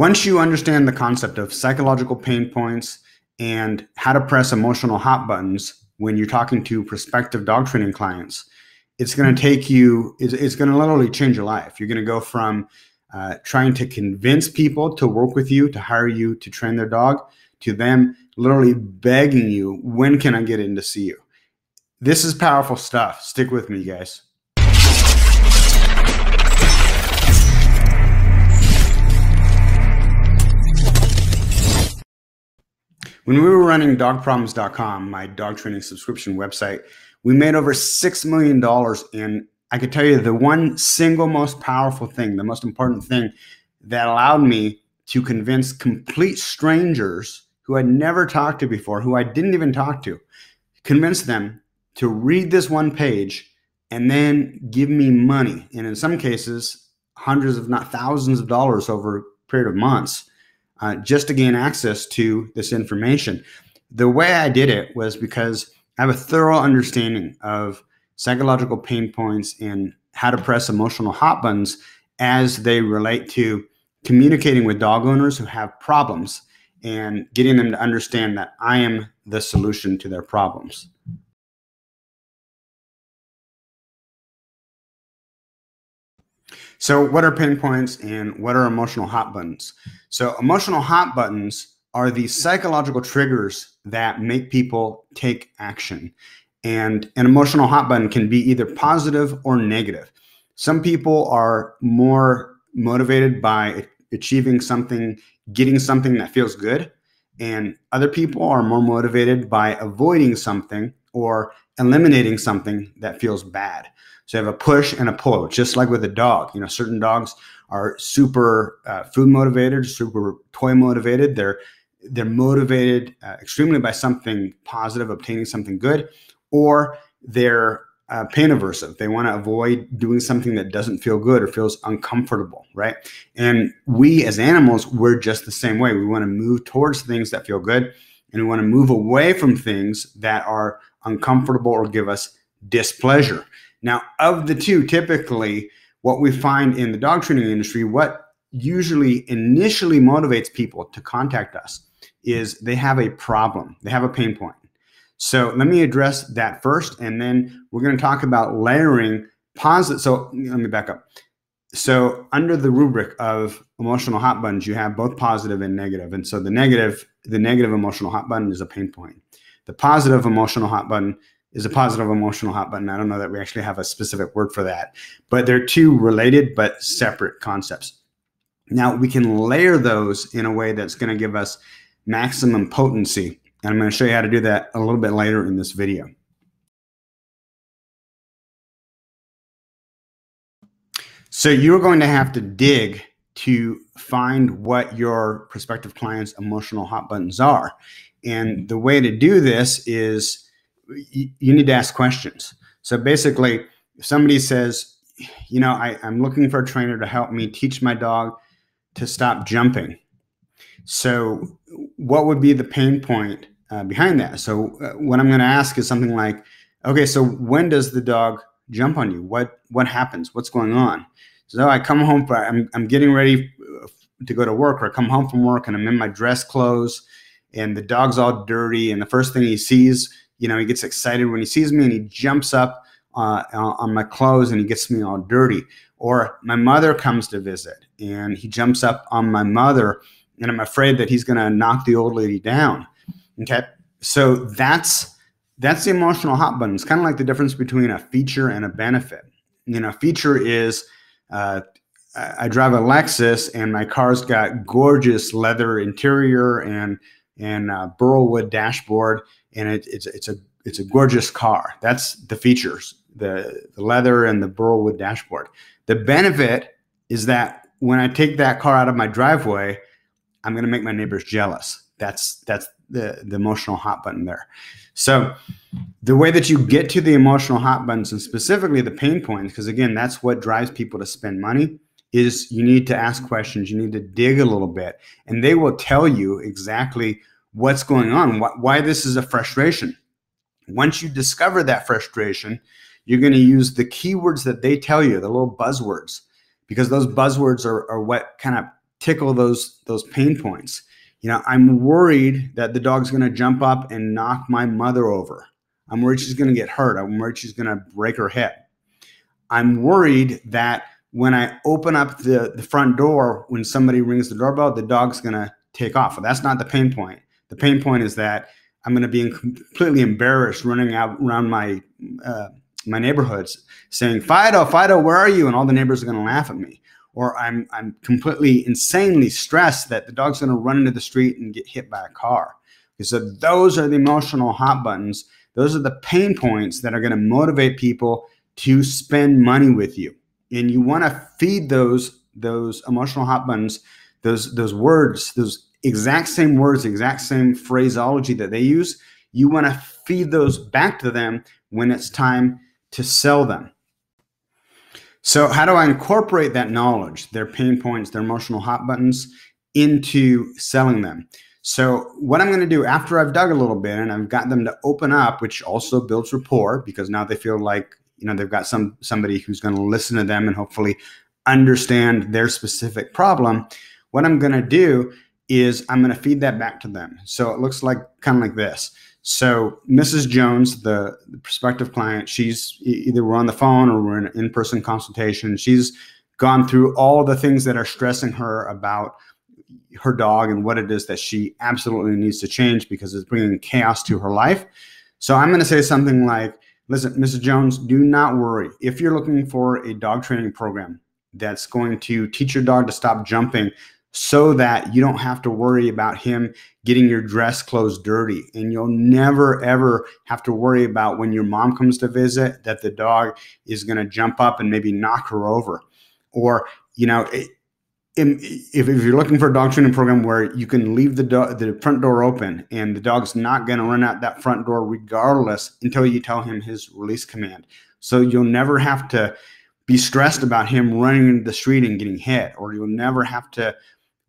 Once you understand the concept of psychological pain points and how to press emotional hot buttons when you're talking to prospective dog training clients, it's going to take you, it's, it's going to literally change your life. You're going to go from uh, trying to convince people to work with you, to hire you to train their dog, to them literally begging you, when can I get in to see you? This is powerful stuff. Stick with me, guys. When we were running dogproblems.com, my dog training subscription website, we made over $6 million. And I could tell you the one single most powerful thing, the most important thing that allowed me to convince complete strangers who I'd never talked to before, who I didn't even talk to, convince them to read this one page and then give me money. And in some cases, hundreds, if not thousands of dollars over a period of months uh, just to gain access to this information. The way I did it was because I have a thorough understanding of psychological pain points and how to press emotional hot buttons as they relate to communicating with dog owners who have problems and getting them to understand that I am the solution to their problems. So, what are pain points and what are emotional hot buttons? So, emotional hot buttons are the psychological triggers that make people take action. And an emotional hot button can be either positive or negative. Some people are more motivated by achieving something, getting something that feels good. And other people are more motivated by avoiding something or eliminating something that feels bad. So you have a push and a pull, just like with a dog. You know, certain dogs are super uh, food motivated, super toy motivated. They're they're motivated uh, extremely by something positive, obtaining something good, or they're uh, pain aversive. They want to avoid doing something that doesn't feel good or feels uncomfortable, right? And we as animals, we're just the same way. We want to move towards things that feel good, and we want to move away from things that are uncomfortable or give us displeasure. Now, of the two, typically what we find in the dog training industry, what usually initially motivates people to contact us is they have a problem, they have a pain point. So let me address that first, and then we're going to talk about layering positive. So let me back up. So under the rubric of emotional hot buttons, you have both positive and negative. And so the negative, the negative emotional hot button is a pain point. The positive emotional hot button is a positive emotional hot button. I don't know that we actually have a specific word for that, but they're two related but separate concepts. Now we can layer those in a way that's going to give us maximum potency. And I'm going to show you how to do that a little bit later in this video. So you're going to have to dig to find what your prospective client's emotional hot buttons are. And the way to do this is you, need to ask questions. So basically, if somebody says, you know, I, I'm looking for a trainer to help me teach my dog to stop jumping. So, what would be the pain point uh, behind that? So, uh, what I'm going to ask is something like, okay, so when does the dog jump on you? What what happens? What's going on? So I come home, I'm I'm getting ready uh, to go to work, or I come home from work and I'm in my dress clothes, and the dog's all dirty, and the first thing he sees you know, he gets excited when he sees me and he jumps up uh, on my clothes and he gets me all dirty. Or my mother comes to visit and he jumps up on my mother and I'm afraid that he's going to knock the old lady down. Okay. So that's that's the emotional hot button. It's kind of like the difference between a feature and a benefit. You know, feature is uh, I drive a Lexus and my car's got gorgeous leather interior and and uh, burlwood dashboard and it, it's it's a it's a gorgeous car. That's the features, the the leather and the burlwood dashboard. The benefit is that when I take that car out of my driveway, I'm going to make my neighbors jealous. That's that's the the emotional hot button there. So the way that you get to the emotional hot buttons and specifically the pain points, because again, that's what drives people to spend money, is you need to ask questions. You need to dig a little bit, and they will tell you exactly what's going on, wh- why this is a frustration. Once you discover that frustration, you're going to use the keywords that they tell you, the little buzzwords, because those buzzwords are, are what kind of tickle those those pain points. You know, I'm worried that the dog's going to jump up and knock my mother over. I'm worried she's going to get hurt. I'm worried she's going to break her hip. I'm worried that when I open up the, the front door, when somebody rings the doorbell, the dog's going to take off. Well, that's not the pain point. The pain point is that I'm going to be completely embarrassed running out around my uh, my neighborhoods saying, Fido, Fido, where are you? And all the neighbors are going to laugh at me. Or I'm, I'm completely insanely stressed that the dog's going to run into the street and get hit by a car. So those are the emotional hot buttons. Those are the pain points that are going to motivate people to spend money with you. And you want to feed those, those emotional hot buttons, those, those words, those exact same words, exact same phraseology that they use. You want to feed those back to them when it's time to sell them. So, how do I incorporate that knowledge, their pain points, their emotional hot buttons, into selling them? So, what I'm going to do after I've dug a little bit and I've got them to open up, which also builds rapport because now they feel like you know they've got some somebody who's going to listen to them and hopefully understand their specific problem. What I'm going to do is I'm going to feed that back to them. So it looks like kind of like this. So Mrs. Jones, the, the prospective client, she's either we're on the phone or we're in an in-person consultation. She's gone through all the things that are stressing her about her dog and what it is that she absolutely needs to change because it's bringing chaos to her life. So I'm going to say something like, listen, Mrs. Jones, do not worry. If you're looking for a dog training program that's going to teach your dog to stop jumping so that you don't have to worry about him getting your dress clothes dirty. And you'll never, ever have to worry about when your mom comes to visit that the dog is going to jump up and maybe knock her over. Or, you know, if, if you're looking for a dog training program where you can leave the, do- the front door open and the dog's not going to run out that front door regardless until you tell him his release command. So you'll never have to be stressed about him running into the street and getting hit, or you'll never have to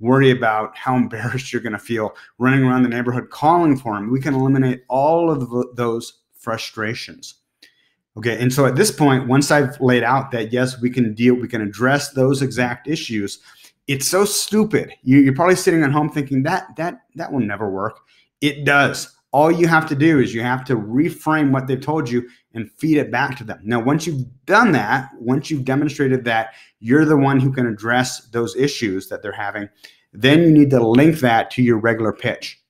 worry about how embarrassed you're going to feel running around the neighborhood calling for him. We can eliminate all of those frustrations. Okay, and so at this point, once I've laid out that yes, we can deal, we can address those exact issues. It's so stupid. You, are probably sitting at home thinking that that that will never work. It does. All you have to do is you have to reframe what they've told you and feed it back to them. Now, once you've done that, once you've demonstrated that you're the one who can address those issues that they're having, then you need to link that to your regular pitch.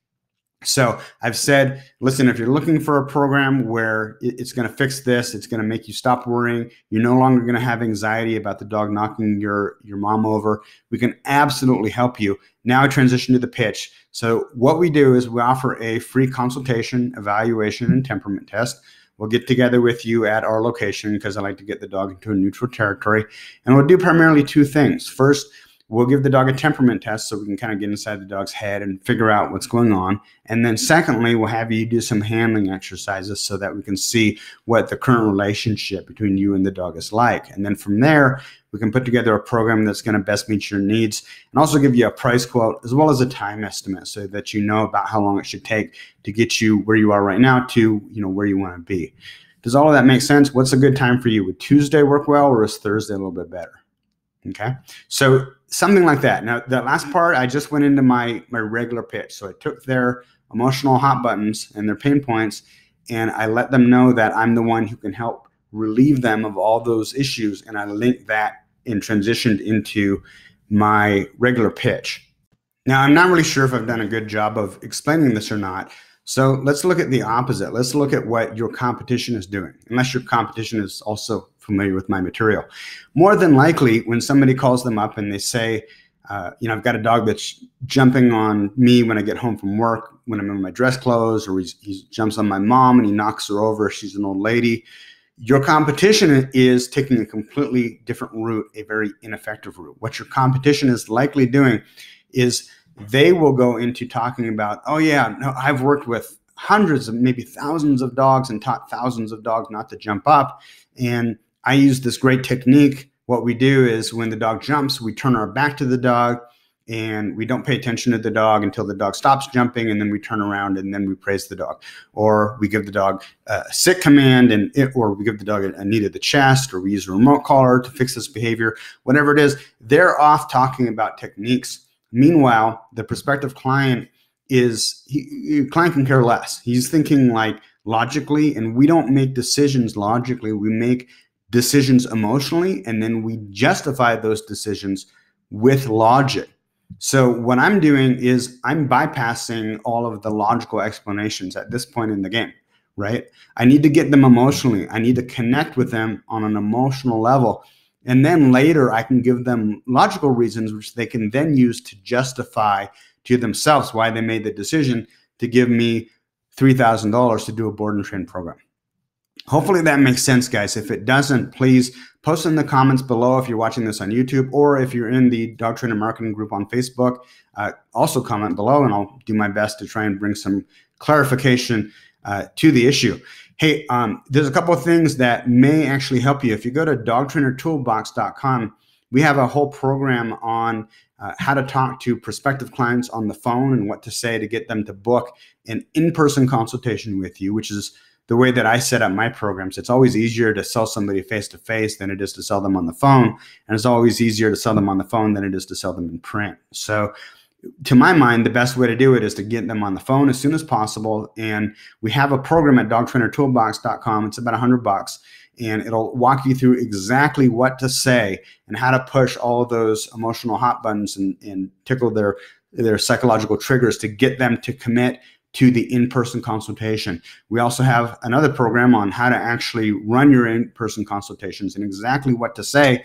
So I've said, listen, if you're looking for a program where it's going to fix this, it's going to make you stop worrying. You're no longer going to have anxiety about the dog knocking your your mom over. We can absolutely help you. Now transition to the pitch. So what we do is we offer a free consultation, evaluation, and temperament test. We'll get together with you at our location because I like to get the dog into a neutral territory. And we'll do primarily two things. First, we'll give the dog a temperament test so we can kind of get inside the dog's head and figure out what's going on. And then, secondly, we'll have you do some handling exercises so that we can see what the current relationship between you and the dog is like. And then from there, we can put together a program that's going to best meet your needs and also give you a price quote as well as a time estimate so that you know about how long it should take to get you where you are right now to you know where you want to be. Does all of that make sense? What's a good time for you? Would Tuesday work well or is Thursday a little bit better? Okay. So something like that. Now, that last part, I just went into my my regular pitch. So I took their emotional hot buttons and their pain points, and I let them know that I'm the one who can help relieve them of all those issues, and I linked that and transitioned into my regular pitch. Now, I'm not really sure if I've done a good job of explaining this or not. So let's look at the opposite. Let's look at what your competition is doing, unless your competition is also familiar with my material. More than likely, when somebody calls them up and they say, uh, you know, I've got a dog that's jumping on me when I get home from work, when I'm in my dress clothes, or he jumps on my mom and he knocks her over. She's an old lady. Your competition is taking a completely different route, a very ineffective route. What your competition is likely doing is they will go into talking about, oh, yeah, no, I've worked with hundreds of maybe thousands of dogs and taught thousands of dogs not to jump up. And I use this great technique. What we do is when the dog jumps, we turn our back to the dog and we don't pay attention to the dog until the dog stops jumping and then we turn around and then we praise the dog or we give the dog a sit command and it, or we give the dog a, knee to the chest or we use a remote collar to fix this behavior whatever it is they're off talking about techniques Meanwhile, the prospective client is he, client can care less. He's thinking like logically, and we don't make decisions logically. We make decisions emotionally, and then we justify those decisions with logic. So what I'm doing is I'm bypassing all of the logical explanations at this point in the game, right? I need to get them emotionally. I need to connect with them on an emotional level. And then later I can give them logical reasons which they can then use to justify to themselves why they made the decision to give me $3,000 to do a board and train program. Hopefully that makes sense, guys. If it doesn't, please post in the comments below if you're watching this on YouTube or if you're in the Dog Trainer Marketing group on Facebook. Uh, also comment below and I'll do my best to try and bring some clarification uh, to the issue. Hey, um, there's a couple of things that may actually help you. If you go to dogtrainertoolbox.com, we have a whole program on uh, how to talk to prospective clients on the phone and what to say to get them to book an in-person consultation with you, which is the way that I set up my programs. It's always easier to sell somebody face to face than it is to sell them on the phone, and it's always easier to sell them on the phone than it is to sell them in print. So to my mind, the best way to do it is to get them on the phone as soon as possible. And we have a program at dogtrainertoolbox.com. It's about 100 bucks and it'll walk you through exactly what to say and how to push all those emotional hot buttons and, and tickle their their psychological triggers to get them to commit to the in-person consultation. We also have another program on how to actually run your in-person consultations and exactly what to say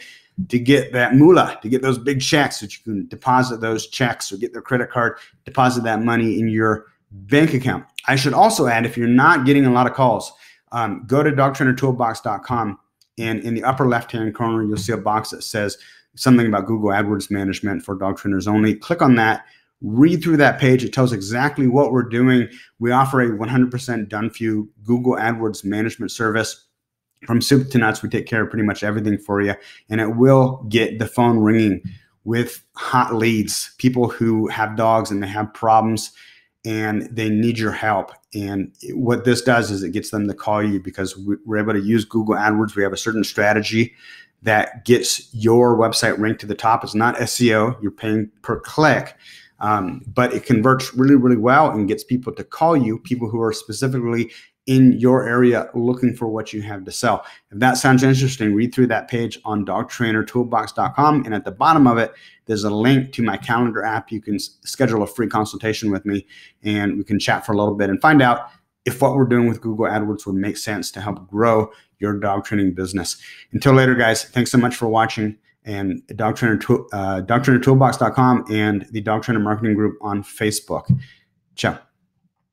to get that moolah, to get those big checks that you can deposit those checks or get their credit card, deposit that money in your bank account. I should also add, if you're not getting a lot of calls, um, go to dogtrainertoolbox.com and in the upper left hand corner, you'll see a box that says something about Google AdWords management for dog trainers only. Click on that, read through that page. It tells exactly what we're doing. We offer a 100% done for you Google AdWords management service. From soup to nuts, we take care of pretty much everything for you, and it will get the phone ringing with hot leads, people who have dogs and they have problems and they need your help. And what this does is it gets them to call you because we're able to use Google AdWords. We have a certain strategy that gets your website ranked to the top. It's not SEO, you're paying per click. Um, but it converts really, really well and gets people to call you, people who are specifically in your area looking for what you have to sell. If that sounds interesting, read through that page on dogtrainertoolbox.com. And at the bottom of it, there's a link to my calendar app. You can schedule a free consultation with me and we can chat for a little bit and find out if what we're doing with Google AdWords would make sense to help grow your dog training business. Until later, guys, thanks so much for watching. And dog trainer, uh, dogtrainertoolbox.com and the dog trainer marketing group on Facebook. Ciao.